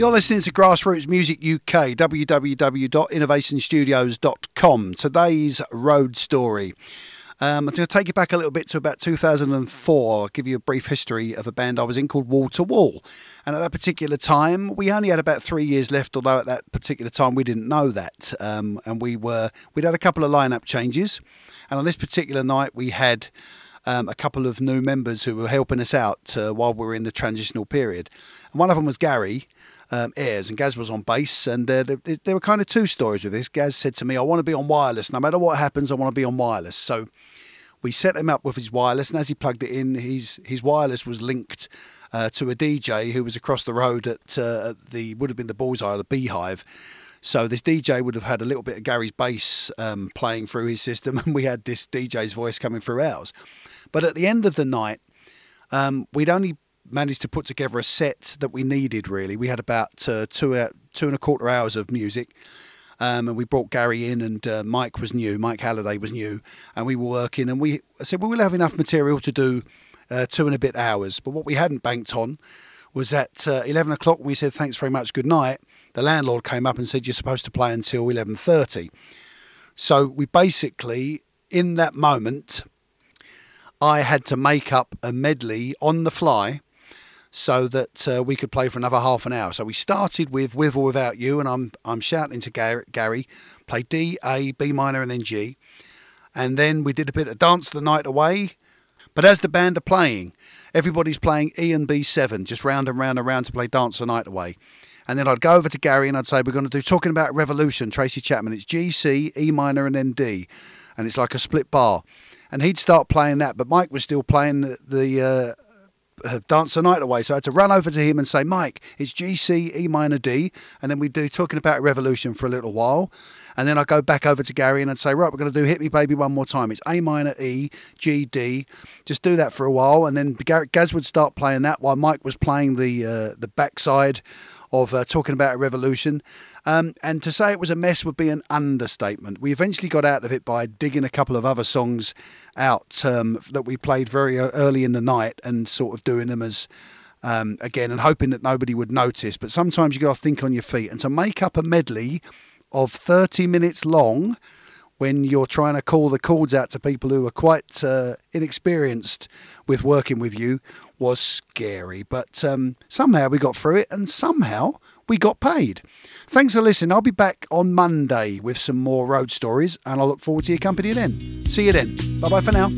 You're listening to Grassroots Music UK, www.innovationstudios.com. Today's road story. Um, I'm going to take you back a little bit to about 2004. I'll give you a brief history of a band I was in called Wall to Wall. And at that particular time, we only had about three years left, although at that particular time we didn't know that. Um, and we were we'd had a couple of lineup changes. And on this particular night, we had um, a couple of new members who were helping us out uh, while we were in the transitional period. And one of them was Gary. Um, and Gaz was on bass, and uh, there, there were kind of two stories with this. Gaz said to me, "I want to be on wireless. No matter what happens, I want to be on wireless." So we set him up with his wireless, and as he plugged it in, his his wireless was linked uh, to a DJ who was across the road at, uh, at the would have been the Bullseye or the Beehive. So this DJ would have had a little bit of Gary's bass um, playing through his system, and we had this DJ's voice coming through ours. But at the end of the night, um, we'd only managed to put together a set that we needed. Really, we had about uh, two uh, two and a quarter hours of music. Um, and we brought Gary in, and uh, Mike was new. Mike Halliday was new, and we were working. And we I said, well, we'll have enough material to do uh, two and a bit hours. But what we hadn't banked on was at uh, 11 o'clock when we said thanks very much, good night. The landlord came up and said you're supposed to play until 11:30. So we basically, in that moment, I had to make up a medley on the fly so that uh, we could play for another half an hour. So we started with With or Without You, and I'm I'm shouting to Gary, Gary play D, A, B minor, and then G. And then we did a bit of Dance the Night Away. But as the band are playing, everybody's playing E and B7, just round and round and round to play Dance the Night Away. And then I'd go over to Gary and I'd say, We're going to do Talking About Revolution, Tracy Chapman. It's G, C, E minor, and then D. And it's like a split bar. And he'd start playing that, but Mike was still playing the, the uh, uh, dance the night away. So I had to run over to him and say, Mike, it's G, C, E minor, D. And then we do talking about revolution for a little while. And then I go back over to Gary and I'd say, right, we're going to do Hit Me Baby one more time. It's A minor, E, G, D. Just do that for a while. And then Gaz would start playing that while Mike was playing the, uh, the backside of uh, talking about a revolution. Um, and to say it was a mess would be an understatement. We eventually got out of it by digging a couple of other songs out um, that we played very early in the night and sort of doing them as. Um, again, and hoping that nobody would notice, but sometimes you got to think on your feet. And to make up a medley of 30 minutes long when you're trying to call the chords out to people who are quite uh, inexperienced with working with you was scary. But um, somehow we got through it and somehow we got paid. Thanks for listening. I'll be back on Monday with some more road stories and I look forward to your company then. See you then. Bye bye for now.